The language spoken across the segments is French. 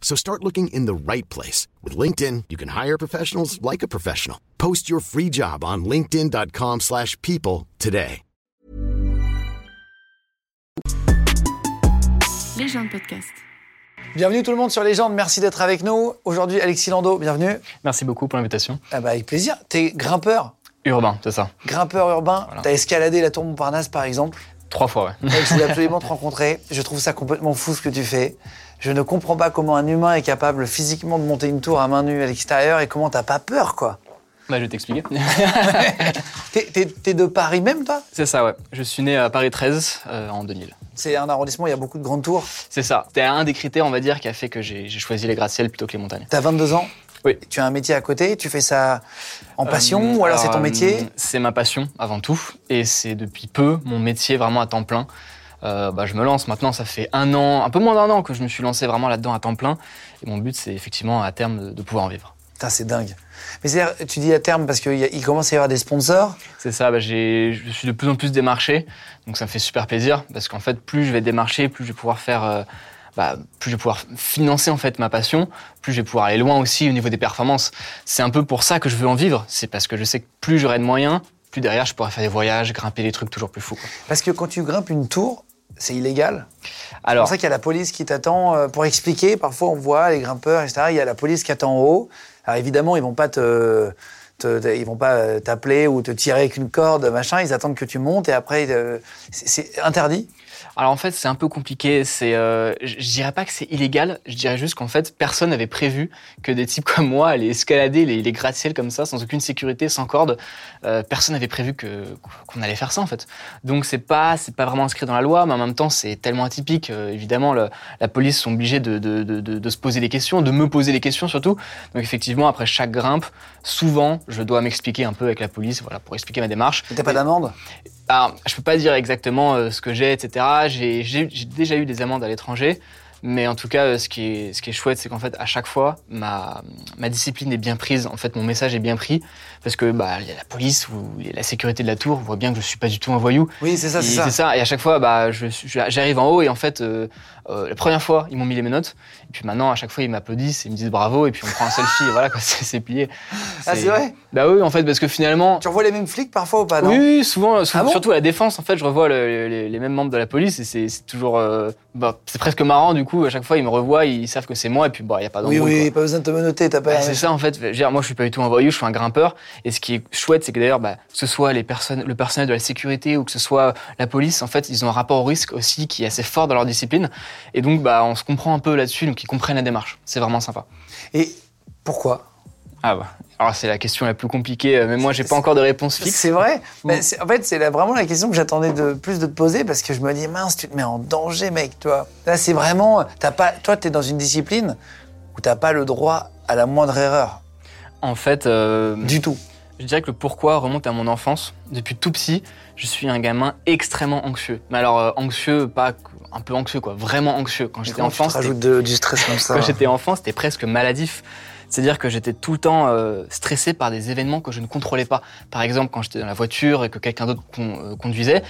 So start looking in the right place. With LinkedIn, you can hire professionals like a professional. Post your free job on linkedin.com/people slash people today. Légende podcast. Bienvenue tout le monde sur Légende, merci d'être avec nous. Aujourd'hui, Alexis Lando, bienvenue. Merci beaucoup pour l'invitation. Ah bah, avec plaisir. T'es grimpeur, Urbain, c'est ça. grimpeur urbain. Voilà. T'as escaladé la tour Montparnasse par exemple. Trois fois, ouais. Je voulais absolument te rencontrer. Je trouve ça complètement fou ce que tu fais. Je ne comprends pas comment un humain est capable physiquement de monter une tour à main nue à l'extérieur et comment t'as pas peur, quoi. Bah, je vais t'expliquer. T'es- de Paris même, toi? C'est ça, ouais. Je suis né à Paris 13 euh, en 2000. C'est un arrondissement, il y a beaucoup de grandes tours? C'est ça. C'était un des critères, on va dire, qui a fait que j'ai choisi les gratte-ciels plutôt que les montagnes. T'as 22 ans? Oui. Tu as un métier à côté, tu fais ça en passion Euh, ou alors c'est ton euh, métier? C'est ma passion avant tout. Et c'est depuis peu mon métier vraiment à temps plein. Euh, bah, je me lance maintenant, ça fait un an, un peu moins d'un an que je me suis lancé vraiment là-dedans à temps plein. Et mon but, c'est effectivement à terme de, de pouvoir en vivre. Putain, c'est dingue. Mais c'est tu dis à terme parce qu'il commence à y avoir des sponsors. C'est ça, bah, j'ai- je suis de plus en plus démarché, donc ça me fait super plaisir, parce qu'en fait, plus je vais démarcher, plus je vais pouvoir faire, euh, bah, plus je vais pouvoir financer en fait ma passion, plus je vais pouvoir aller loin aussi au niveau des performances. C'est un peu pour ça que je veux en vivre, c'est parce que je sais que plus j'aurai de moyens, plus derrière je pourrai faire des voyages, grimper des trucs toujours plus fous. quoi. Parce que quand tu grimpes une tour, c'est illégal. C'est pour Alors, ça qu'il y a la police qui t'attend euh, pour expliquer. Parfois, on voit les grimpeurs, etc. Il y a la police qui attend en haut. Alors évidemment, ils vont pas te, te- te- ils vont pas euh, t'appeler ou te tirer avec une corde, machin. Ils attendent que tu montes et après, euh, c'est interdit. Alors en fait, c'est un peu compliqué. C'est, euh, je dirais pas que c'est illégal. Je dirais juste qu'en fait, personne n'avait prévu que des types comme moi allaient escalader les, les gratte-ciels comme ça, sans aucune sécurité, sans corde. Euh, personne n'avait prévu que qu'on allait faire ça en fait. Donc c'est pas c'est pas vraiment inscrit dans la loi, mais en même temps c'est tellement atypique. Euh, évidemment, le- la police sont obligés de, de, de, de- de se poser des questions, de me poser des questions surtout. Donc effectivement, après chaque grimpe, souvent, je dois m'expliquer un peu avec la police, voilà, pour expliquer ma démarche. T'as pas d'amende? Alors, je peux pas dire exactement euh, ce que j'ai, etc. J'ai déjà eu des amendes à l'étranger, mais en tout cas, euh, ce qui est, ce qui est chouette, c'est qu'en fait, à chaque fois, ma, ma discipline est bien prise. En fait, mon message est bien pris, parce que bah, il y a la police ou la sécurité de la tour voit bien que je suis pas du tout un voyou. Oui, c'est ça, c'est ça. Et à chaque fois, bah, j'arrive en haut et en fait, euh, euh, la première fois, ils m'ont mis les menottes. Et puis maintenant, à chaque fois, ils m'applaudissent et ils me disent bravo. Et puis on prend un selfie. et voilà, quoi, c'est plié. Ah, c'est vrai? Bah oui, en fait, parce que finalement, Tu revois les mêmes flics parfois ou pas non? Oui, oui, souvent, sou- Ah bon? surtout à la défense, en fait, je revois le- les, les mêmes membres de la police et c'est c'est toujours. euh, bah, c'est presque marrant, du coup, à chaque fois, ils me revoient, ils savent que c'est moi et puis, bah, il n'y a pas Oui, d'embrouille. oui, quoi. pas besoin de te menotter. T'as pas. Bah, c'est ça, en fait. Je veux dire, moi, je suis pas du tout un voyou, je suis un grimpeur. Et ce qui est chouette, c'est que d'ailleurs, bah, que ce soit les personnes, le personnel de la sécurité ou que ce soit la police, en fait, ils ont un rapport au risque aussi qui est assez fort dans leur discipline. Et donc, bah, on se comprend un peu là-dessus, donc ils comprennent la démarche. C'est vraiment sympa. Et pourquoi? Ah bah. Alors, c'est la question la plus compliquée, euh, mais moi, j'ai pas encore de réponse fixe. C'est vrai. Mm. Mais en fait, c'est vraiment la question que j'attendais de plus de te poser parce que je me dis mince, tu te mets en danger, mec, toi. Là, c'est vraiment, t'as pas, toi, t'es dans une discipline où t'as pas le droit à la moindre erreur En fait, euh, du tout. Je dirais que le pourquoi remonte à mon enfance. Depuis tout petit, je suis un gamin extrêmement anxieux. Mais alors euh, anxieux, pas un peu anxieux quoi, vraiment anxieux. Quand j'étais Comment tu enfant, te rajoutes de- du stress comme ça. quand j'étais enfant, c'était presque maladif. C'est-à-dire que j'étais tout le temps euh, stressé par des événements que je ne contrôlais pas. Par exemple, quand j'étais dans la voiture et que quelqu'un d'autre euh, conduisait,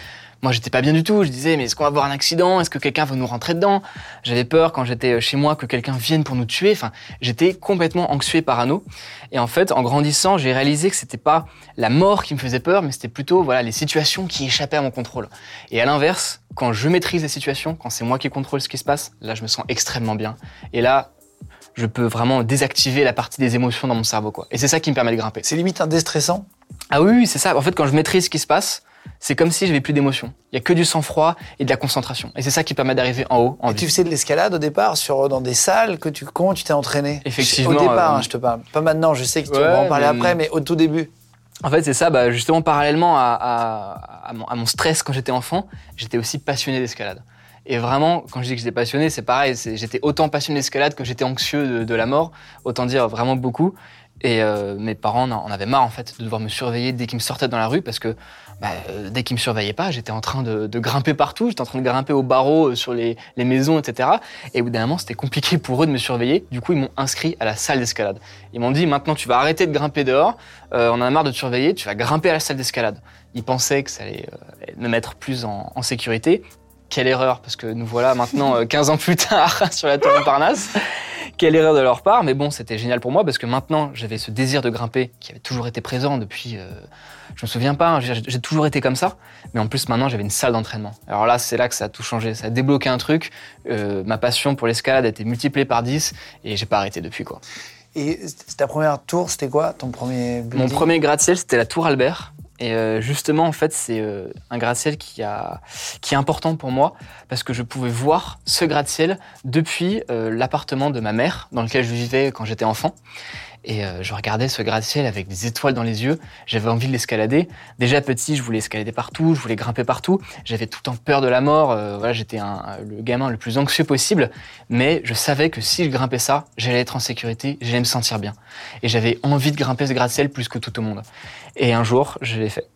moi j'étais pas bien du tout. Je disais mais est-ce qu'on va avoir un accident? Est-ce que quelqu'un va nous rentrer dedans? J'avais peur quand j'étais euh, chez moi que quelqu'un vienne pour nous tuer. Enfin, j'étais complètement anxieux et parano. Et en fait, en grandissant, j'ai réalisé que c'était pas la mort qui me faisait peur, mais c'était plutôt voilà les situations qui échappaient à mon contrôle. Et à l'inverse, quand je maîtrise les situations, quand c'est moi qui contrôle ce qui se passe, là je me sens extrêmement bien. Et là, je peux vraiment désactiver la partie des émotions dans mon cerveau quoi. Et c'est ça qui me permet de grimper. C'est limite un déstressant. Ah oui, oui, c'est ça. En fait, quand je maîtrise ce qui se passe, c'est comme si j'avais plus d'émotions. Il y a que du sang-froid et de la concentration. Et c'est ça qui permet d'arriver en haut, en Et tu faisais de l'escalade au départ sur, dans des salles que tu, comment tu t'es entraîné? Effectivement, Au départ, euh, hein, je te parle. Pas maintenant, je sais que tu Ouais, vas en parler mais- après, mais au tout début. En fait, c'est ça, bah, justement, parallèlement à, à- à mon, à mon stress quand j'étais enfant, j'étais aussi passionné d'escalade. Et vraiment, quand je dis que j'étais passionné, c'est pareil. J'étais autant passionné d'escalade que j'étais anxieux de, la mort. Autant dire vraiment beaucoup. Et euh, mes parents en en avaient marre en fait de devoir me surveiller dès qu'ils me sortaient dans la rue parce que bah, euh, dès qu'ils me surveillaient pas, j'étais en train de, grimper partout, j'étais en train de grimper aux barreaux euh, sur les, maisons, etc. Et au bout d'un moment, c'était compliqué pour eux de me surveiller. Du coup, ils m'ont inscrit à la salle d'escalade. Ils m'ont dit maintenant, tu vas arrêter de grimper dehors. Euh, on en a marre de te surveiller. Tu vas grimper à la salle d'escalade. Ils pensaient que ça allait me mettre plus en sécurité. Quelle erreur, parce que nous voilà maintenant euh, 15 ans plus tard sur la tour Montparnasse. Quelle erreur de leur part, mais bon, c'était génial pour moi parce que maintenant j'avais ce désir de grimper qui avait toujours été présent depuis. euh, je me souviens pas, hein, j'ai toujours été comme ça, mais en plus maintenant j'avais une salle d'entraînement. Alors là, c'est là que ça a tout changé, ça a débloqué un truc. euh, ma passion pour l'escalade a été multipliée par 10 et j'ai pas arrêté depuis quoi. Et ta première tour, c'était quoi? Ton premier Mon premier gratte-ciel, c'était la Tour Albert. Et euh, justement, en fait, c'est euh, un gratte-ciel qui, est important pour moi parce que je pouvais voir ce gratte-ciel depuis euh, l'appartement de ma mère dans lequel je vivais quand j'étais enfant. Et euh, je regardais ce gratte-ciel avec des étoiles dans les yeux. J'avais envie de l'escalader. Déjà petit, je voulais escalader partout, je voulais grimper partout. J'avais tout le temps peur de la mort. euh, voilà, j'étais un- le gamin le plus anxieux possible. Mais je savais que si je grimpais ça, j'allais être en sécurité, j'allais me sentir bien. Et j'avais envie de grimper ce gratte-ciel plus que tout au monde. Et un jour, je l'ai fait.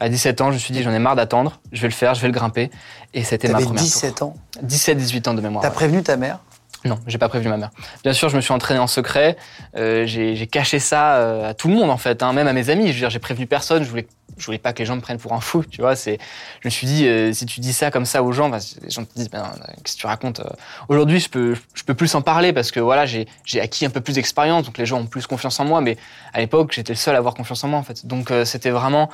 À 17 ans, je me suis dit, j'en ai marre d'attendre, je vais le faire, je vais le grimper. Et c'était ma première 17 ans. tour. 17-18 ans de mémoire. T'as ouais. prévenu ta mère? Non, j'ai pas prévenu ma mère. Bien sûr, je me suis entraîné en secret. euh, j'ai caché ça euh, à tout le monde en fait, hein, même à mes amis. Je veux dire, j'ai prévenu personne. Je voulais, je voulais pas que les gens me prennent pour un fou. Tu vois, c'est. Je me suis dit, euh, si tu dis ça comme ça aux gens, bah, les gens te disent, ben, qu'est-ce que tu racontes euh. Aujourd'hui, je peux, je peux plus en parler parce que voilà, j'ai acquis un peu plus d'expérience, donc les gens ont plus confiance en moi. Mais à l'époque, j'étais le seul à avoir confiance en moi en fait. Donc c'était vraiment.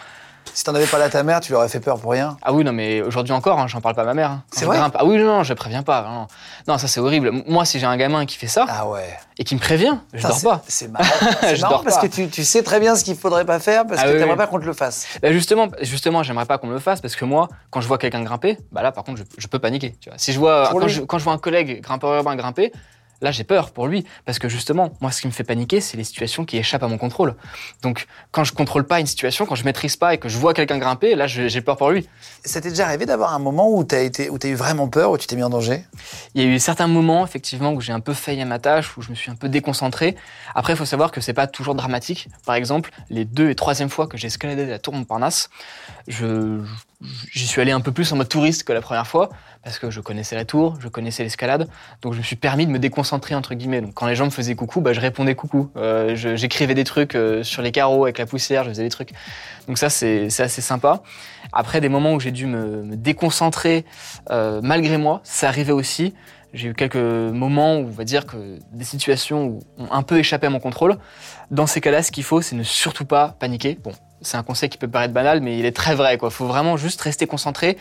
Si t'en avais parlé à ta mère, tu lui aurais fait peur pour rien. Ah oui, non, mais aujourd'hui encore, hein, j'en parle pas à ma mère. hein. C'est vrai grimpe- Ah oui, non, je préviens pas. Non, non ça c'est horrible. Moi, si j'ai un gamin qui fait ça Ah ouais. et qui me prévient, je dors pas. C'est marrant, Je marrant dors parce pas. que tu, tu sais très bien ce qu'il faudrait pas faire parce Ah que oui, t'aimerais oui. pas qu'on te le fasse. Bah justement, justement, j'aimerais pas qu'on me le fasse parce que moi, quand je vois quelqu'un grimper, bah là, par contre, je, je peux paniquer. Tu vois. Si je vois, quand je, quand je vois un collègue grimpeur urbain grimper, là, j'ai peur pour lui parce que justement, moi, ce qui me fait paniquer, c'est les situations qui échappent à mon contrôle. Donc, quand je contrôle pas une situation, quand je maîtrise pas et que je vois quelqu'un grimper, là, j'ai peur pour lui. Ça t'est déjà arrivé d'avoir un moment où t'as été, où t'as eu vraiment peur, où tu t'es mis en danger? Il y a eu certains moments, effectivement, où j'ai un peu failli à ma tâche, où je me suis un peu déconcentré. Après, il faut savoir que c'est pas toujours dramatique. Par exemple, les deux et troisième fois que j'ai escaladé la tour Montparnasse, je, j'y suis allé un peu plus en mode touriste que la première fois, parce que je connaissais la tour, je connaissais l'escalade, donc je me suis permis de me déconcentrer, entre guillemets. Donc quand les gens me faisaient coucou, bah, je répondais coucou. Euh, j'écrivais des trucs euh, sur les carreaux avec la poussière, je faisais des trucs. Donc ça, c'est c'est assez sympa. Après, des moments où j'ai dû me, me déconcentrer euh, malgré moi, ça arrivait aussi. J'ai eu quelques moments où on va dire que des situations où ont un peu échappé à mon contrôle. Dans ces cas-là, ce qu'il faut, c'est ne surtout pas paniquer. Bon, c'est un conseil qui peut paraître banal, mais il est très vrai. Il faut vraiment juste rester concentré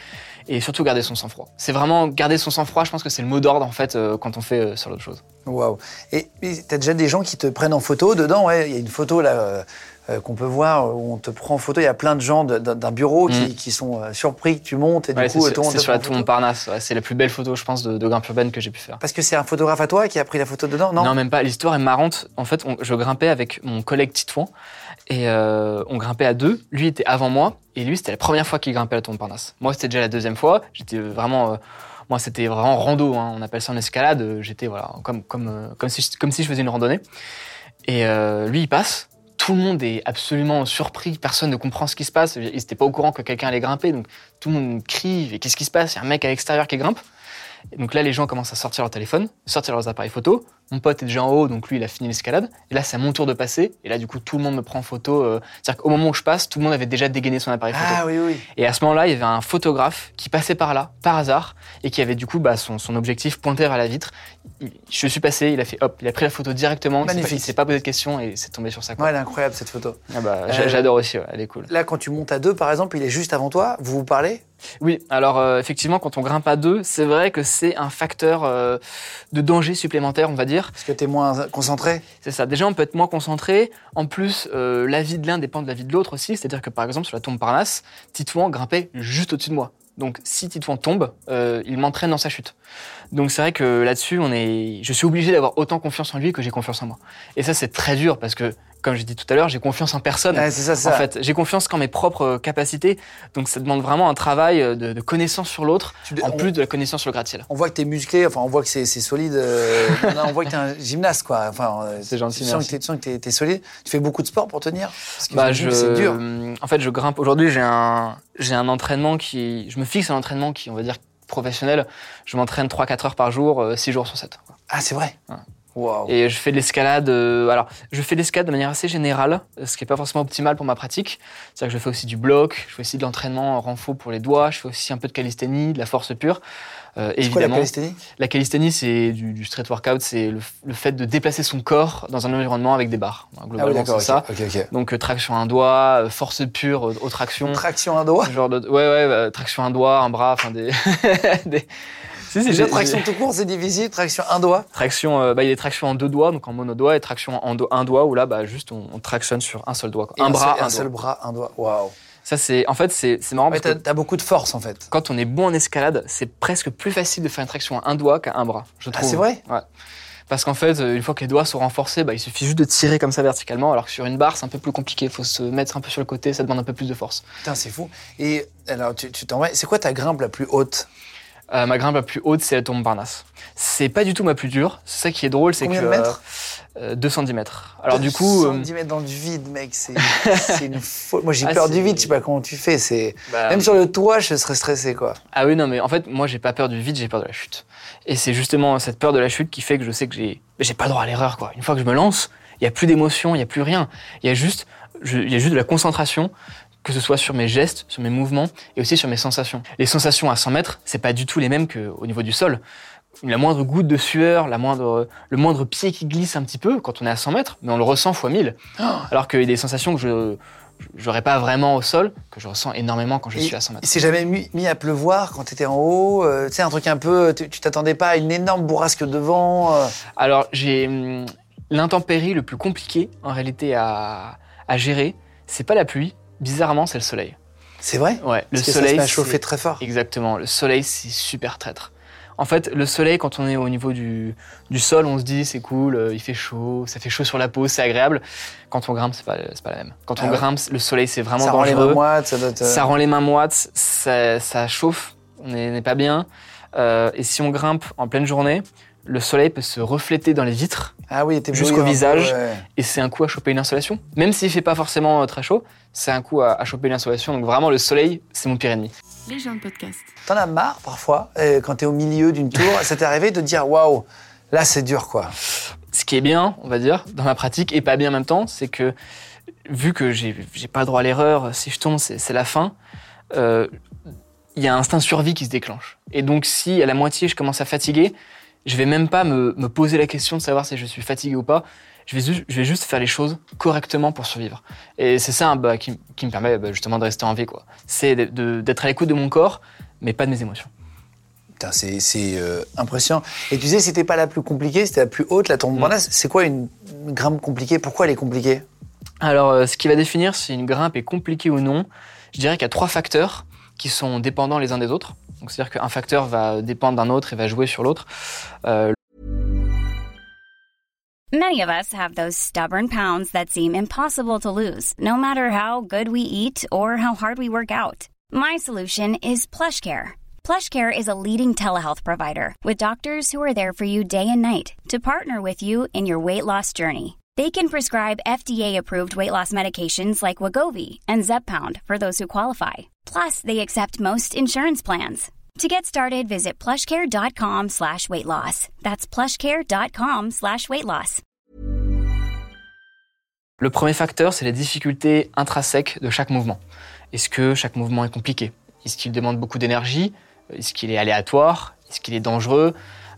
et surtout garder son sang-froid. C'est vraiment garder son sang-froid. Je pense que c'est le mot d'ordre en fait euh, quand on fait euh, sur l'autre chose. Waouh. Et et t'as déjà des gens qui te prennent en photo dedans, ouais? Il y a une photo là euh, euh, qu'on peut voir où on te prend en photo. Il y a plein de gens d'un bureau qui, Mm. qui sont euh, surpris que tu montes et Ouais, du coup tout le monde c'est sur la tour. Montparnasse. Ouais, c'est la plus belle photo, je pense, de, de grimpe urbaine que j'ai pu faire. Parce que c'est un photographe à toi qui a pris la photo dedans, non, Non, même pas. L'histoire est marrante. En fait, on- je grimpais avec mon collègue Titouan et euh, on grimpait à deux. Lui était avant moi et lui, c'était la première fois qu'il grimpait à la Tour Montparnasse. Moi, c'était déjà la deuxième fois. J'étais vraiment. euh, moi, c'était vraiment rando. hein. On appelle ça en escalade. J'étais voilà, comme, comme, euh, comme, si, je- comme si je faisais une randonnée. Et euh, lui, il passe. Tout le monde est absolument surpris. Personne ne comprend ce qui se passe. Ils n'étaient pas au courant que quelqu'un allait grimper. Donc, tout le monde crie. Qu'est-ce qui se passe? Il y a un mec à l'extérieur qui grimpe. Et donc là, les gens commencent à sortir leur téléphone, sortir leurs appareils photo. Mon pote est déjà en haut, donc lui, il a fini l'escalade. Et là, c'est à mon tour de passer. Et là, du coup, tout le monde me prend en photo. euh, C'est-à-dire qu'au moment où je passe, tout le monde avait déjà dégainé son appareil photo. Ah oui, oui. Et à ce moment-là, il y avait un photographe qui passait par là, par hasard, et qui avait du coup bah, son, son objectif pointé vers la vitre. Il- je suis passé, il a fait hop, il a pris la photo directement. Magnifique. Il s'est pas posé de questions et c'est tombé sur quoi. Ouais, elle est incroyable cette photo. Ah bah, Euh, j'a- J'adore aussi, ouais, elle est cool. Là, quand tu montes à deux, par exemple, il est juste avant toi. Vous vous parlez? Oui, alors euh, effectivement, quand on grimpe à deux, c'est vrai que c'est un facteur de danger supplémentaire, on va dire. Parce que t'es moins concentré. C'est ça. Déjà, on peut être moins concentré. En plus, euh, la vie de l'un dépend de la vie de l'autre aussi. C'est-à-dire que par exemple, sur la tombe Parnasse, Titouan grimpait juste au-dessus de moi. Donc, si Titouan tombe, euh, il m'entraîne dans sa chute. Donc, c'est vrai que là-dessus, on est, je suis obligé d'avoir autant confiance en lui que j'ai confiance en moi. Et ça, c'est très dur parce que comme j'ai dit tout à l'heure, j'ai confiance en personne. Ouais, c'est ça, c'est En ça. fait, j'ai confiance qu'en mes propres capacités. Donc, ça demande vraiment un travail de, de connaissance sur l'autre, Tu- en on- plus de la connaissance sur le gratte-ciel. On voit que t'es musclé, enfin on voit que c'est solide. euh, on voit que t'es un gymnaste quoi. Enfin, euh, C'est gentil, Tu sens merci. que t'es- tu sens que t'es t'es solide. Tu fais beaucoup de sport pour tenir? Parce que Bah, je, c'est dur. En fait, je grimpe. Aujourd'hui, j'ai un, j'ai un entraînement qui. Je me fixe un entraînement qui, on va dire, professionnel. Je m'entraîne 3-4 heures par jour, 6 jours sur 7. Ah c'est vrai? Ouais. Waouh. Et je fais de l'escalade. euh, alors, je fais de l'escalade de manière assez générale, ce qui n'est pas forcément optimal pour ma pratique. C'est-à-dire que je fais aussi du bloc, je fais aussi de l'entraînement en renfort pour les doigts, je fais aussi un peu de calisthénie, de la force pure. Euh, C'est quoi la évidemment, calisthénie? la calisthénie, c'est du, du street workout, c'est le, le fait de déplacer son corps dans un environnement avec des barres. Ah oui Globalement, c'est ça. Ok ok. ok. Donc, euh, traction un doigt, euh, force pure euh, aux tractions. Traction un doigt? Genre de, ouais, ouais, euh, traction un doigt, un bras, enfin des. des... Si, Déjà traction tout court c'est difficile. Traction un doigt. Traction, euh, bah, il y a des tractions en deux doigts, donc en monodoigt, et traction en do- un doigt, où là, bah, juste on, on tractionne sur un seul doigt. quoi. Un, bras, seul, un, un seul bras, un doigt. Waouh. Ça, c'est, en fait, c'est, marrant parce t'as beaucoup de force en fait. quand on est bon en escalade, c'est presque plus facile de faire une traction à un doigt qu'à un bras, je Ah trouve. c'est vrai? Ouais. Parce qu'en fait, euh, une fois que les doigts sont renforcés, bah, il suffit juste de tirer comme ça verticalement, alors que sur une barre, c'est un peu plus compliqué. Il faut se mettre un peu sur le côté, ça demande un peu plus de force. Putain c'est fou. Et alors tu tu t'en vas. C'est quoi ta grimpe la plus haute? Euh, ma grimpe la plus haute, c'est la tombe Parnasse. C'est pas du tout ma plus dure. C'est ça qui est drôle, c'est que. De mètres euh, 210 mètres. Alors du coup. euh, 110 mètres dans du vide mec. C'est une faute. Moi j'ai Ah, peur du vide. Je sais pas comment tu fais. C'est bah, même sur le toit je serais stressé quoi. Ah oui, non, mais en fait, moi, j'ai pas peur du vide, j'ai peur de la chute. Et c'est justement cette peur de la chute qui fait que je sais que j'ai, j'ai pas droit à l'erreur, quoi. Une fois que je me lance, il y a plus d'émotion, il y a plus rien. Il y a juste, il y a juste de la concentration, que ce soit sur mes gestes, sur mes mouvements et aussi sur mes sensations. Les sensations à 100 mètres, c'est pas du tout les mêmes qu'au niveau du sol. La moindre goutte de sueur, la moindre, le moindre pied qui glisse un petit peu quand on est à 100 mètres, mais on le ressent fois 1000. Alors qu'il y a des sensations que je, j'aurais pas vraiment au sol, que je ressens énormément quand je Et suis à 100 mètres. Il s'est jamais mis, à pleuvoir quand tu étais en haut euh, Tu sais, un truc un peu. Tu t'attendais pas à une énorme bourrasque devant euh, Alors, j'ai hum, l'intempérie le plus compliqué en réalité à, à gérer. C'est pas la pluie, bizarrement, c'est le soleil. C'est vrai Ouais, le Parce que soleil. ça se chauffer très fort. Exactement, le soleil, c'est super traître. En fait, le soleil, quand on est au niveau du, du sol, on se dit c'est cool, euh, il fait chaud, ça fait chaud sur la peau, c'est agréable. Quand on grimpe, c'est pas, pas la même. Quand on Ah ouais. grimpe, le soleil, c'est vraiment ça rend les dangereux. mains moites, ça doit te... Ça rend les mains moites, ça, ça chauffe, on n'est n'est pas bien. Euh, et si on grimpe en pleine journée, le soleil peut se refléter dans les vitres Ah oui, jusqu'au peu, visage. ouais. et c'est un coup à choper une insolation. Même s'il fait pas forcément euh, très chaud, c'est un coup à, à choper une insolation. Donc vraiment, le soleil, c'est mon pire ennemi. Les gens de podcast. T'en as marre parfois, euh, quand t'es au milieu d'une tour, ça t'est arrivé de dire waouh, là c'est dur quoi. Ce qui est bien, on va dire, dans ma pratique, et pas bien en même temps, c'est que vu que j'ai pas le droit à l'erreur, si je tombe, c'est la fin. euh, Il y a un instinct de survie qui se déclenche. Et donc, si à la moitié je commence à fatiguer, je vais même pas me, me poser la question de savoir si je suis fatigué ou pas. Je vais, je vais juste faire les choses correctement pour survivre. Et c'est ça bah, qui, qui me permet bah, justement de rester en vie. quoi. C'est d'être à l'écoute de mon corps, mais pas de mes émotions. C'est c'est, euh, impressionnant. Et tu sais, c'était pas la plus compliquée, c'était la plus haute, la tombe Mm. Montparnasse. C'est quoi une, une grimpe compliquée? Pourquoi elle est compliquée? Alors, euh, ce qui va définir si une grimpe est compliquée ou non, je dirais qu'il y a trois facteurs qui sont dépendants les uns des autres. C'est-à-dire qu'un facteur va dépendre d'un autre et va jouer sur l'autre. Euh, Many of us have those stubborn pounds that seem impossible to lose, no matter how good we eat or how hard we work out. My solution is PlushCare. PlushCare is a leading telehealth provider with doctors who are there for you day and night to partner with you in your weight loss journey. They can prescribe FDA-approved weight loss medications like Wagovi and Zepbound for those who qualify. Plus, they accept most insurance plans. To get started, visit plushcare.com slash weight loss. That's plushcare.com slash weight loss. le premier facteur, c'est les difficultés intrinsèques de chaque mouvement. Est-ce que chaque mouvement est compliqué? Est-ce qu'il demande beaucoup d'énergie? Est-ce qu'il est aléatoire? Est-ce qu'il est dangereux?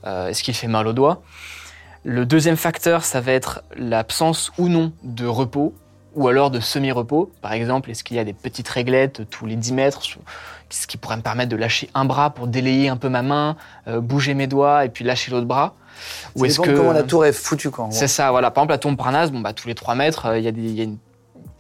Euh, Est-ce qu'il fait mal aux doigts Le deuxième facteur, ça va être l'absence ou non de repos ou alors de semi-repos. Par exemple, est-ce qu'il y a des petites réglettes tous les 10 mètres, ce qui pourrait me permettre de lâcher un bras pour délayer un peu ma main, euh, bouger mes doigts et puis lâcher l'autre bras? Ou est-ce que comment la tour est foutue gros. c'est ça, voilà. Par exemple, la tombe Parnasse, bon, bah, tous les 3 mètres, euh, il y a, des, il y a une-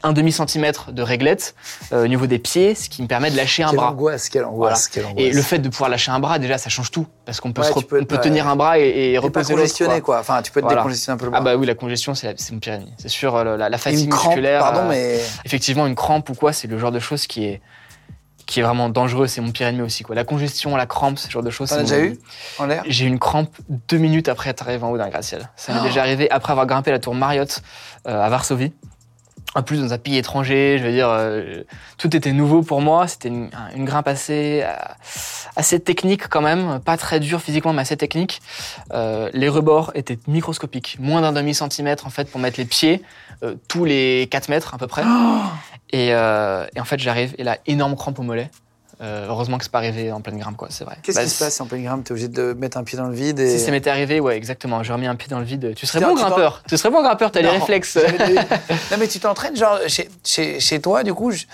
un demi centimètre de réglette euh, au niveau des pieds, ce qui me permet de lâcher un Quelle bras. angoisse, quelle angoisse, quelle angoisse. Et le fait de pouvoir lâcher un bras, déjà, ça change tout. Parce qu'on peut, Ouais, se peux- on peut ouais. tenir un bras et, reposer l'autre. quoi. Enfin, tu peux te Voilà. décongestionner un peu le bras. Ah bah oui, la congestion, c'est mon pire ennemi. C'est sûr, euh, la, la fatigue une crampe, musculaire. pardon, euh, mais Effectivement, une crampe ou quoi, c'est le genre de choses qui est, qui est vraiment dangereux. C'est mon pire ennemi aussi. Quoi. La congestion, la crampe, ce genre de choses. t'en as déjà eu en l'air? J'ai eu une crampe deux minutes après être arrivé en haut d'un gratte-ciel. Ça m'est Oh. déjà arrivé après avoir grimpé la tour Marriott euh, à Varsovie. En plus, dans un pays étranger, je veux dire, euh, tout était nouveau pour moi. C'était une, une grimpe assez, euh, assez technique quand même, pas très dure physiquement, mais assez technique. Euh, les rebords étaient microscopiques, moins d'un demi centimètre en fait pour mettre les pieds, euh, tous les 4 mètres à peu près. Et, euh, et en fait, j'arrive et là, énorme crampe au mollet. Euh, heureusement que c'est pas arrivé en pleine grimpe, quoi. C'est vrai. Qu'est-ce Bah, qui se passe en pleine grimpe T'es obligé de mettre un pied dans le vide et... si ça m'était arrivé, ouais, exactement. J'aurais mis un pied dans le vide. Tu serais bon grimpeur. Tu serais bon grimpeur. T'as les réflexes. non, mais tu t'entraînes, genre, chez, chez, chez toi, du coup, je-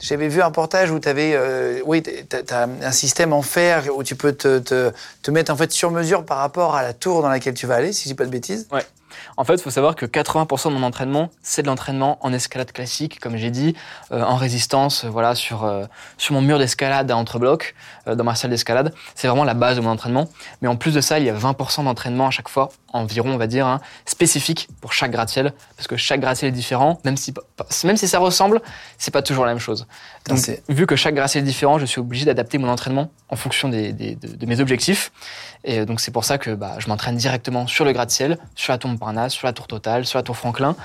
j'avais vu un reportage où tu avais. oui, tu as, un système en fer où tu peux te, te, te mettre en fait sur mesure par rapport à la tour dans laquelle tu vas aller, si je dis pas de bêtises. En fait, il faut savoir que 80% de mon entraînement, c'est de l'entraînement en escalade classique, comme j'ai dit, euh, en résistance, euh, voilà, sur, euh, sur mon mur d'escalade à entre-blocs, euh, dans ma salle d'escalade. C'est vraiment la base de mon entraînement. Mais en plus de ça, il y a 20% d'entraînement à chaque fois, environ, on va dire, hein, spécifique pour chaque gratte-ciel, parce que chaque gratte-ciel est différent, même si, même si ça ressemble, c'est pas toujours la même chose. Donc, vu que chaque gratte-ciel est différent, je suis obligé d'adapter mon entraînement en fonction des, des- de, de mes objectifs. Et euh, donc, c'est pour ça que bah, je m'entraîne directement sur le gratte-ciel, sur la tour Montparnasse, sur la tour Total, sur la tour Franklin,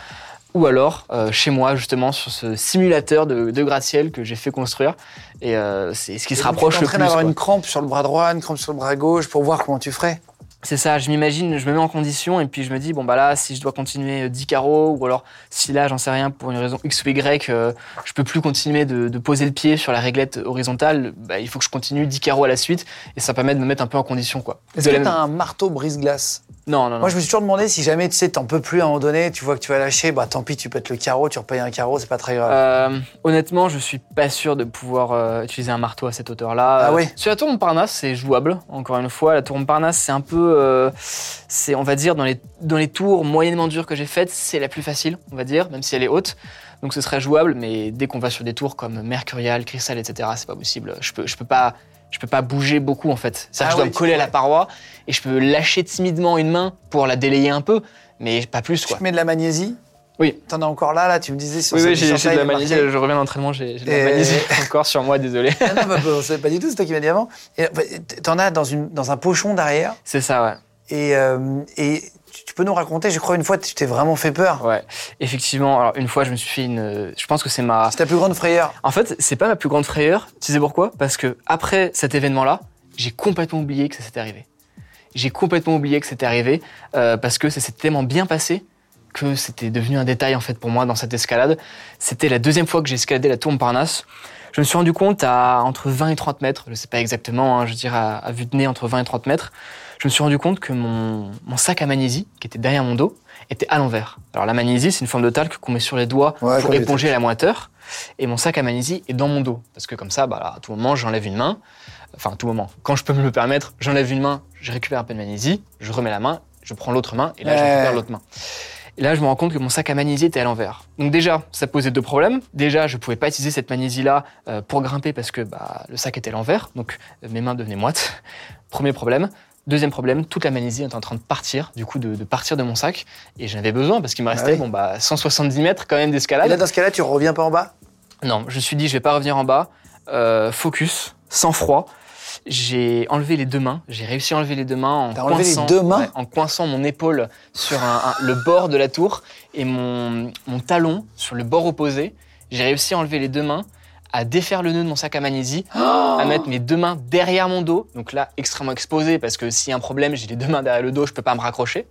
ou alors euh, chez moi, justement, sur ce simulateur de, de gratte-ciel que j'ai fait construire. Et euh, c'est ce qui se Et rapproche tu le plus. à avoir quoi. une crampe sur le bras droit, une crampe sur le bras gauche pour voir comment tu ferais. C'est ça, je m'imagine, je me mets en condition et puis je me dis, bon bah là, si je dois continuer 10 carreaux, ou alors si là, j'en sais rien, pour une raison X ou Y, euh, je peux plus continuer de, de poser le pied sur la réglette horizontale, bah, il faut que je continue 10 carreaux à la suite et ça permet de me mettre un peu en condition. quoi. Est-ce que la- t'as un marteau brise-glace? Non, non, non. Moi, je me suis toujours demandé si jamais tu sais, t'en peux plus à un moment donné, tu vois que tu vas lâcher, bah tant pis, tu pètes le carreau, tu repayes un carreau, c'est pas très grave. Euh, honnêtement, je suis pas sûr de pouvoir euh, utiliser un marteau à cette hauteur-là. Ah Euh, ouais Sur la tour Montparnasse, c'est jouable. Encore une fois, la tour Montparnasse, c'est un peu, euh, c'est, on va dire, dans les dans les tours moyennement dures que j'ai faites, c'est la plus facile, on va dire, même si elle est haute. Donc ce serait jouable, mais dès qu'on va sur des tours comme Mercurial, Crystal, etc., c'est pas possible. Je peux, je peux pas. Je peux pas bouger beaucoup en fait. C'est-à-dire Ah je dois ouais, me coller à la tu- paroi et je peux lâcher timidement une main pour la délayer un peu, mais pas plus Tu quoi. te mets de la magnésie Oui. T'en as encore là, là, tu me disais sur Oui, oui, j'ai de la magnésie. marqué. Je reviens d'entraînement, j'ai de Et- la magnésie encore sur moi, désolé. Ah non, bah, bah, c'est pas du tout, c'est toi qui m'as dit avant. T'en as dans, une, dans un pochon derrière. C'est ça, ouais. Et, euh, et tu- peux nous raconter, je crois, une fois, tu t'es vraiment fait peur. Ouais, effectivement. Alors une fois, je me suis fait une. Je pense que c'est ma. C'est ta plus grande frayeur. En fait, c'est pas ma plus grande frayeur. Tu sais pourquoi? Parce que après cet événement-là, j'ai complètement oublié que ça s'était arrivé. J'ai complètement oublié que c'était arrivé euh, parce que ça s'est tellement bien passé que c'était devenu un détail en fait pour moi dans cette escalade. C'était la deuxième fois que j'ai escaladé la tour Montparnasse. Je me suis rendu compte à entre 20 et 30 mètres, je sais pas exactement, hein, je dirais à, à vue de nez entre 20 et 30 mètres, je me suis rendu compte que mon, mon sac à magnésie, qui était derrière mon dos, était à l'envers. Alors la magnésie, c'est une forme de talc qu'on met sur les doigts Ouais, pour éponger la moiteur. Et mon sac à magnésie est dans mon dos. Parce que comme ça, bah, là, à tout moment, j'enlève une main. Enfin, à tout moment. Quand je peux me le permettre, j'enlève une main, je récupère un peu de magnésie, je remets la main, je prends l'autre main, et là, je Ouais. récupère l'autre main. Et là, je me rends compte que mon sac à magnésie était à l'envers. Donc déjà, ça posait deux problèmes. Déjà, je pouvais pas utiliser cette magnésie-là euh, pour grimper parce que bah, le sac était à l'envers. Donc euh, mes mains devenaient moites. Premier problème. Deuxième problème, toute la magnésie était en train de partir, du coup de, de partir de mon sac. Et j'en avais besoin parce qu'il me restait oui. bon, bah, 170 mètres quand même Et d'escalade. là, dans ce cas-là, tu reviens pas en bas? Non, je me suis dit, je vais pas revenir en bas. Euh, focus, sans froid. J'ai enlevé les deux mains. J'ai réussi à enlever les deux mains en T'as enlevé les coinçant, deux mains ouais, en coinçant mon épaule sur un- un- le bord de la tour et mon, mon talon sur le bord opposé. J'ai réussi à enlever les deux mains, à défaire le nœud de mon sac à magnésie, à mettre mes deux mains derrière mon dos. Donc là, extrêmement exposé parce que s'il y a un problème, j'ai les deux mains derrière le dos, je peux pas me raccrocher.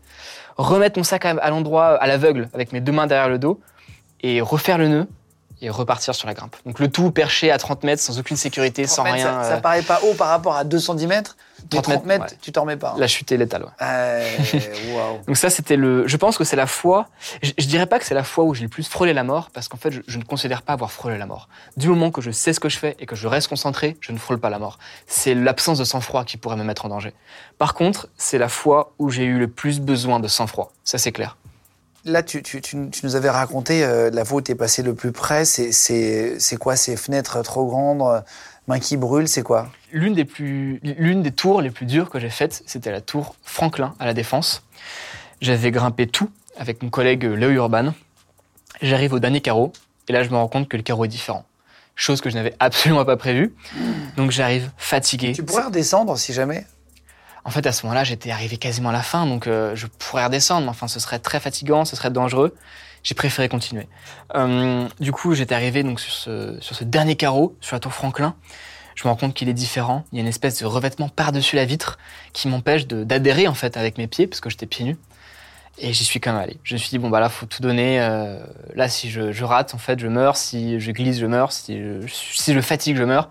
Remettre mon sac à, à l'endroit, à l'aveugle, avec mes deux mains derrière le dos et refaire le nœud et repartir sur la grimpe. Donc le tout perché à 30 mètres sans aucune sécurité, 30 sans mètres, rien. Ça, ça euh, paraît pas haut par rapport à 210 mètres. Mais 30 30 mètres, ouais. tu t'en remets pas. hein. La chute est létale. ouais. Euh, Waouh. Donc ça, c'était le. Je pense que c'est la fois. Je, je dirais pas que c'est la fois où j'ai le plus frôlé la mort, parce qu'en fait, je, je ne considère pas avoir frôlé la mort. Du moment que je sais ce que je fais et que je reste concentré, je ne frôle pas la mort. C'est l'absence de sang-froid qui pourrait me mettre en danger. Par contre, c'est la fois où j'ai eu le plus besoin de sang-froid. Ça, c'est clair. Là, tu, tu- tu- tu nous avais raconté euh, la fois où tu es passé le plus près. C'est- quoi ces fenêtres trop grandes, euh, mains qui brûlent C'est quoi? L'une des, plus, l'une des tours les plus dures que j'ai faites, c'était la tour Franklin à la Défense. J'avais grimpé tout avec mon collègue euh, Léo Urban. J'arrive au dernier carreau, et là je me rends compte que le carreau est différent. Chose que je n'avais absolument pas prévue. Donc j'arrive fatigué. Tu pourrais redescendre si jamais? En fait, à ce moment-là, j'étais arrivé quasiment à la fin, donc euh, je pourrais redescendre, mais enfin, ce serait très fatigant, ce serait dangereux. J'ai préféré continuer. Euh, du coup, j'étais arrivé donc sur ce, sur ce dernier carreau, sur la tour Franklin. Je me rends compte qu'il est différent. Il y a une espèce de revêtement par-dessus la vitre qui m'empêche d'adhérer en fait avec mes pieds, parce que j'étais pieds nus. Et j'y suis quand même allé. Je me suis dit bon bah là, faut tout donner. euh, là, si je, je rate, en fait, je meurs. Si je glisse, je meurs. Si je, si je fatigue, je meurs.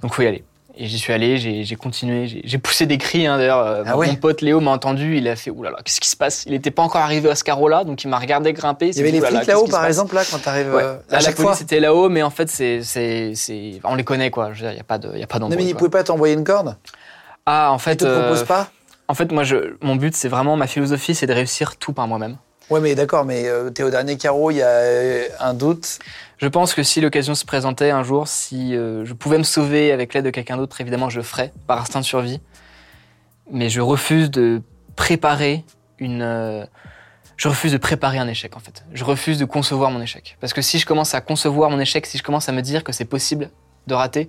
Donc faut y aller. Et j'y suis allé, j'ai continué, j'ai poussé des cris. Hein, D'ailleurs, euh, Ah mon, ouais mon pote Léo m'a entendu, il a fait oulala, qu'est-ce qui se passe? Il n'était pas encore arrivé à ce carreau-là, donc il m'a regardé grimper. Il y avait les flics là-haut, par exemple, là, quand tu arrives Ouais. à Là, la chaque police fois était là-haut, mais en fait, c'est, c'est, c'est, on les connaît quoi. Il y a pas de, il y a pas Non, d'embrouille. mais ils quoi. pouvaient pas t'envoyer une corde? Ah, en Ils fait, te euh, proposent pas? en fait, moi, je, mon but, c'est vraiment ma philosophie, c'est de réussir tout par moi-même. Ouais, mais d'accord, mais euh, t'es au dernier carreau, il y a euh, un doute? Je pense que si l'occasion se présentait un jour, si euh, je pouvais me sauver avec l'aide de quelqu'un d'autre, évidemment, je le ferais par instinct de survie. Mais je refuse de préparer une. euh, je refuse de préparer un échec, en fait. Je refuse de concevoir mon échec. Parce que si je commence à concevoir mon échec, si je commence à me dire que c'est possible de rater,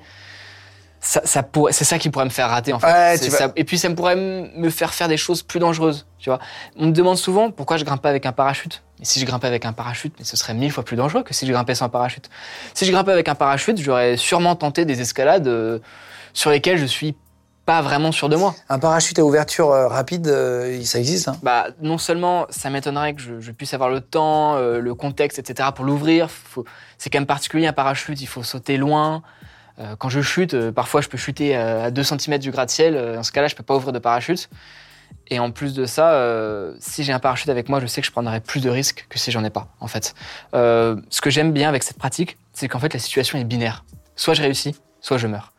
ça, ça pourrait, c'est ça qui pourrait me faire rater, en fait. Ouais, C'est tu vas- ça- et puis ça me pourrait me faire faire des choses plus dangereuses, tu vois. On me demande souvent pourquoi je grimpe pas avec un parachute. Et si je grimpais avec un parachute, mais ce serait mille fois plus dangereux que si je grimpais sans parachute. Si je grimpais avec un parachute, j'aurais sûrement tenté des escalades euh, sur lesquelles je suis pas vraiment sûr de moi. Un parachute à ouverture euh, rapide, euh, ça existe. Hein? Bah, non seulement ça m'étonnerait que je, je puisse avoir le temps, euh, le contexte, etc. pour l'ouvrir. Faut- C'est quand même particulier un parachute, il faut sauter loin. Euh, quand je chute, euh, parfois je peux chuter à, à 2 cm du gratte-ciel. Euh, Dans ce cas-là, je peux pas ouvrir de parachute. Et en plus de ça, euh, si j'ai un parachute avec moi, je sais que je prendrai plus de risques que si j'en ai pas, en fait. Euh, ce que j'aime bien avec cette pratique, c'est qu'en fait la situation est binaire. Soit je réussis, soit je meurs.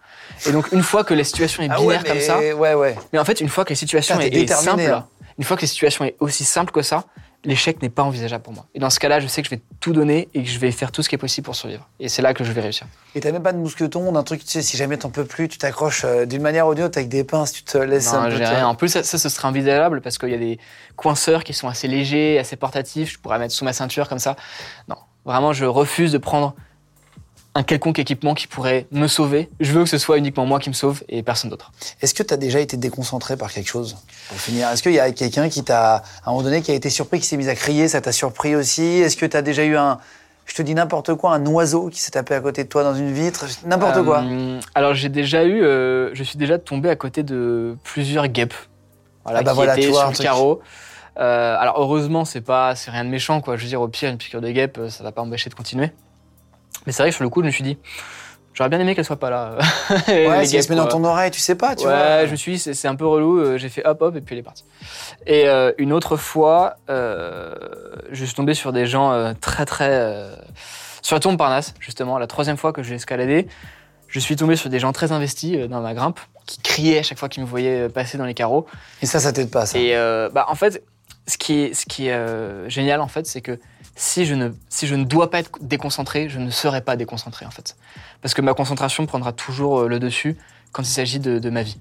Et donc une fois que la situation est Ah binaire comme ça, mais- Ouais, ouais. mais en fait, une fois que la situation Putain, est, est simple, hein. une fois que la situation est aussi simple que ça, l'échec n'est pas envisageable pour moi. Et dans ce cas-là, je sais que je vais tout donner et que je vais faire tout ce qui est possible pour survivre. Et c'est là que je vais réussir. Et t'as même pas de mousqueton, d'un truc, tu sais, si jamais t'en peux plus, tu t'accroches euh, d'une manière ou d'une autre avec des pinces, tu te laisses un Non, peu. j'ai te- rien. En plus, ça, ça, ce serait envisageable parce qu'il y a des coinceurs qui sont assez légers, assez portatifs. Je pourrais mettre sous ma ceinture comme ça. Non, vraiment, je refuse de prendre un quelconque équipement qui pourrait me sauver. Je veux que ce soit uniquement moi qui me sauve et personne d'autre. Est-ce que t'as déjà été déconcentré par quelque chose? Pour finir, est-ce qu'il y a quelqu'un qui t'a, à un moment donné, qui a été surpris, qui s'est mis à crier, ça t'a surpris aussi? Est-ce que t'as déjà eu un, je te dis n'importe quoi, un oiseau qui s'est tapé à côté de toi dans une vitre? N'importe quoi. Euh, Alors j'ai déjà eu, euh, je suis déjà tombé à côté de plusieurs guêpes, voilà, Ah bah qui voilà, étaient tu vois, sur un le carreau. Euh, alors heureusement c'est pas, c'est rien de méchant quoi. Je veux dire au pire une piqûre de guêpe, euh, ça va pas m'empêcher de continuer. Mais c'est vrai que sur le coup je me suis dit, j'aurais bien aimé qu'elle soit pas là. ouais, si elle se met dans ton oreille, tu sais pas, tu ouais, vois. je me suis dit c'est un peu relou. euh, J'ai fait hop hop et puis elle est partie. Et euh, une autre fois, euh, je suis tombé sur des gens euh, très très euh, sur la tombe Parnasse justement. La troisième fois que j'ai escaladé, je suis tombé sur des gens très investis euh, dans ma grimpe qui criaient à chaque fois qu'ils me voyaient euh, passer dans les carreaux. Et ça, ça t'aide pas, ça. Et euh, bah en fait, ce qui est ce qui est euh, génial en fait, c'est que si je ne si je ne dois pas être déconcentré, je ne serai pas déconcentré en fait, parce que ma concentration prendra toujours euh, le dessus quand il s'agit de, de ma vie.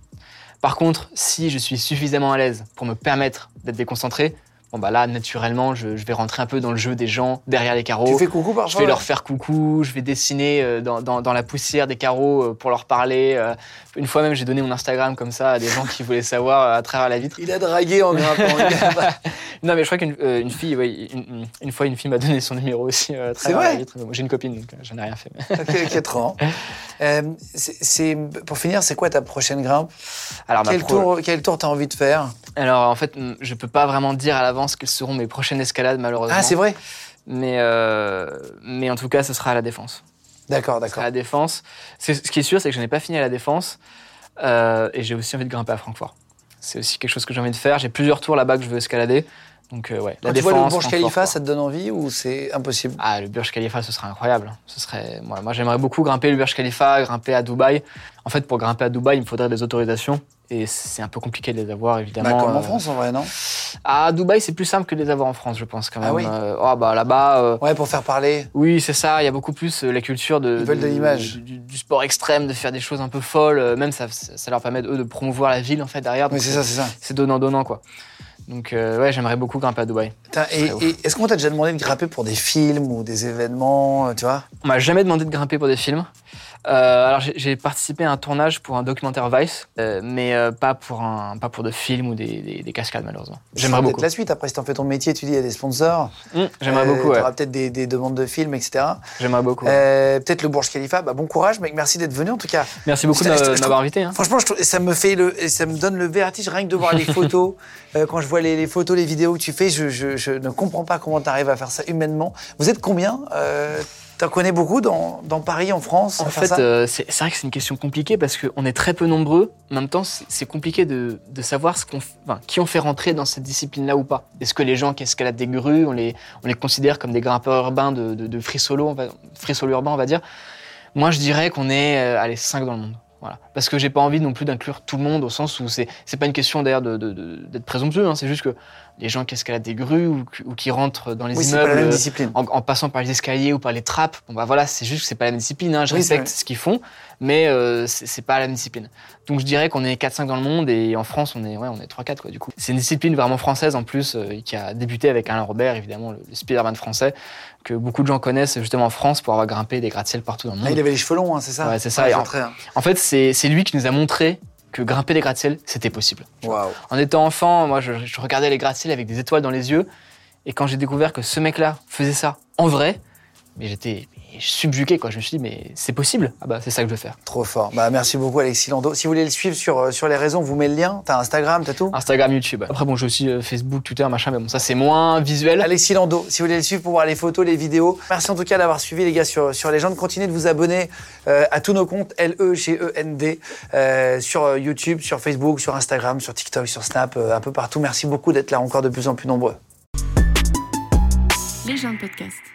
Par contre, si je suis suffisamment à l'aise pour me permettre d'être déconcentré, bon bah là naturellement, je, je vais rentrer un peu dans le jeu des gens derrière les carreaux. Tu fais coucou parfois Je vais leur faire coucou, je vais dessiner euh, dans, dans- dans la poussière des carreaux euh, pour leur parler. Une fois même, j'ai donné mon Instagram comme ça à des gens qui voulaient savoir à travers la vitre. Il a dragué en grimpant. Non, mais je crois qu'une euh, une fille, ouais, une, fois, une fille m'a donné son numéro aussi euh, à travers vrai J'ai une copine, donc euh, j'en ai rien fait. mais- Ok, 4 ans. C'est- c'est- pour finir, c'est quoi ta prochaine grimpe? Alors, ma quel, pro- tour, quel tour t'as envie de faire? Alors, en fait, je peux pas vraiment dire à l'avance quelles seront mes prochaines escalades, malheureusement. Ah, c'est vrai? Mais, euh, mais en tout cas, ce sera à la défense. D'accord, à d'accord. la défense. C'est- Ce qui est sûr, c'est que je n'ai pas fini à la défense euh, et j'ai aussi envie de grimper à Francfort. C'est aussi quelque chose que j'ai envie de faire. J'ai plusieurs tours là-bas que je veux escalader, Donc euh, ouais, la Quand tu vois le défense. Burj Khalifa, quoi. ça te donne envie ou c'est impossible? Ah, le Burj Khalifa, ce serait incroyable. Ce serait, moi, moi j'aimerais beaucoup grimper le Burj Khalifa, grimper à Dubaï. En fait, pour grimper à Dubaï, il me faudrait des autorisations. Et c'est un peu compliqué de les avoir, évidemment. bah, Comme en Euh, France en vrai, non? À Dubaï, c'est plus simple que de les avoir en France, je pense, quand même. Ah oui? Euh, oh, bah là-bas. euh, Ouais, pour faire parler. Oui, c'est ça. Il y a beaucoup plus la culture de, Ils veulent de l'image. Du, du sport extrême, de faire des choses un peu folles. Même ça, ça leur permet eux de promouvoir la ville en fait derrière. Oui, Donc, c'est ça, c'est ça. C'est donnant donnant quoi. Donc euh, ouais, j'aimerais beaucoup grimper à Dubaï. Et, est-ce qu'on t'a déjà demandé de grimper pour des films ou des événements, tu vois? On m'a jamais demandé de grimper pour des films. Euh, alors j'ai- participé à un tournage pour un documentaire Vice, euh, mais euh, pas pour un, pas pour de films ou des, des- des cascades malheureusement. J'aimerais beaucoup. la suite. Après, si t'en fais ton métier, tu dis il y a des sponsors. Hum, J'aimerais beaucoup. Ouais. T'auras peut-être des, des demandes de films, etc. J'aimerais beaucoup. ouais. Peut-être le Burj Khalifa. Bah, bon courage, mec. Merci d'être venu en tout cas. Merci beaucoup de je- de m'avoir invité. hein. Franchement, je ça me fait le, ça me donne le vertige rien que de voir les photos. Quand je vois les, les photos, les vidéos que tu fais, je, je- je ne comprends pas comment tu arrives à faire ça humainement. Vous êtes combien T'en connais beaucoup dans, dans Paris, en France? En fait, euh, c'est vrai que c'est une question compliquée parce qu'on est très peu nombreux. En même temps, c'est compliqué de, de savoir ce qu'on, enfin, qui on fait rentrer dans cette discipline-là ou pas. Est-ce que les gens qui escaladent des grues, on les, on les considère comme des grimpeurs urbains de, de, de free solo, on va, free solo urbain, on va dire? Moi, je dirais qu'on est, euh, allez, 5 dans le monde. Voilà. Parce que j'ai pas envie non plus d'inclure tout le monde au sens où c'est, pas une question d'ailleurs de, de- de- d'être présomptueux. hein. c'est juste que les gens qui escaladent des grues ou, qui- ou qui rentrent dans les Oui, c'est pas immeubles la même discipline. en, en passant par les escaliers ou par les trappes. Bon bah voilà, c'est juste que c'est pas la même discipline. hein. Je Oui, respecte ce qu'ils font, mais euh, c'est pas la même discipline. Donc je dirais qu'on est 4-5 dans le monde et en France on est ouais on est 3-4 quoi du coup. C'est une discipline vraiment française en plus euh, qui a débuté avec Alain Robert évidemment le, le Spider-Man français que beaucoup de gens connaissent justement en France pour avoir grimpé des gratte-ciel partout dans le Ah, monde. il avait les cheveux longs, hein, c'est ça? Ouais, c'est ça, Ouais, en- très bien. En fait c'est lui qui nous a montré que grimper des gratte-ciel c'était possible. En étant enfant, moi, je, je regardais les gratte-ciel avec des étoiles dans les yeux. Et quand j'ai découvert que ce mec-là faisait ça en vrai, mais j'étais subjugué, quoi. Je me suis dit, mais c'est possible? Ah bah, c'est ça que je veux faire. Trop fort. Bah, merci beaucoup, Alexis Lando. Si vous voulez le suivre sur, euh, sur les réseaux, on vous met le lien. T'as Instagram, t'as tout? Instagram, YouTube. Après, bon, j'ai aussi euh, Facebook, Twitter, machin, mais bon, ça, c'est moins visuel. Alexis Lando, si vous voulez le suivre pour voir les photos, les vidéos. Merci en tout cas d'avoir suivi les gars sur, sur Légende. Continuez de vous abonner euh, à tous nos comptes L-E-G-E-N-D euh, sur euh, YouTube, sur Facebook, sur Instagram, sur TikTok, sur Snap, euh, un peu partout. Merci beaucoup d'être là encore de plus en plus nombreux. Légende podcast.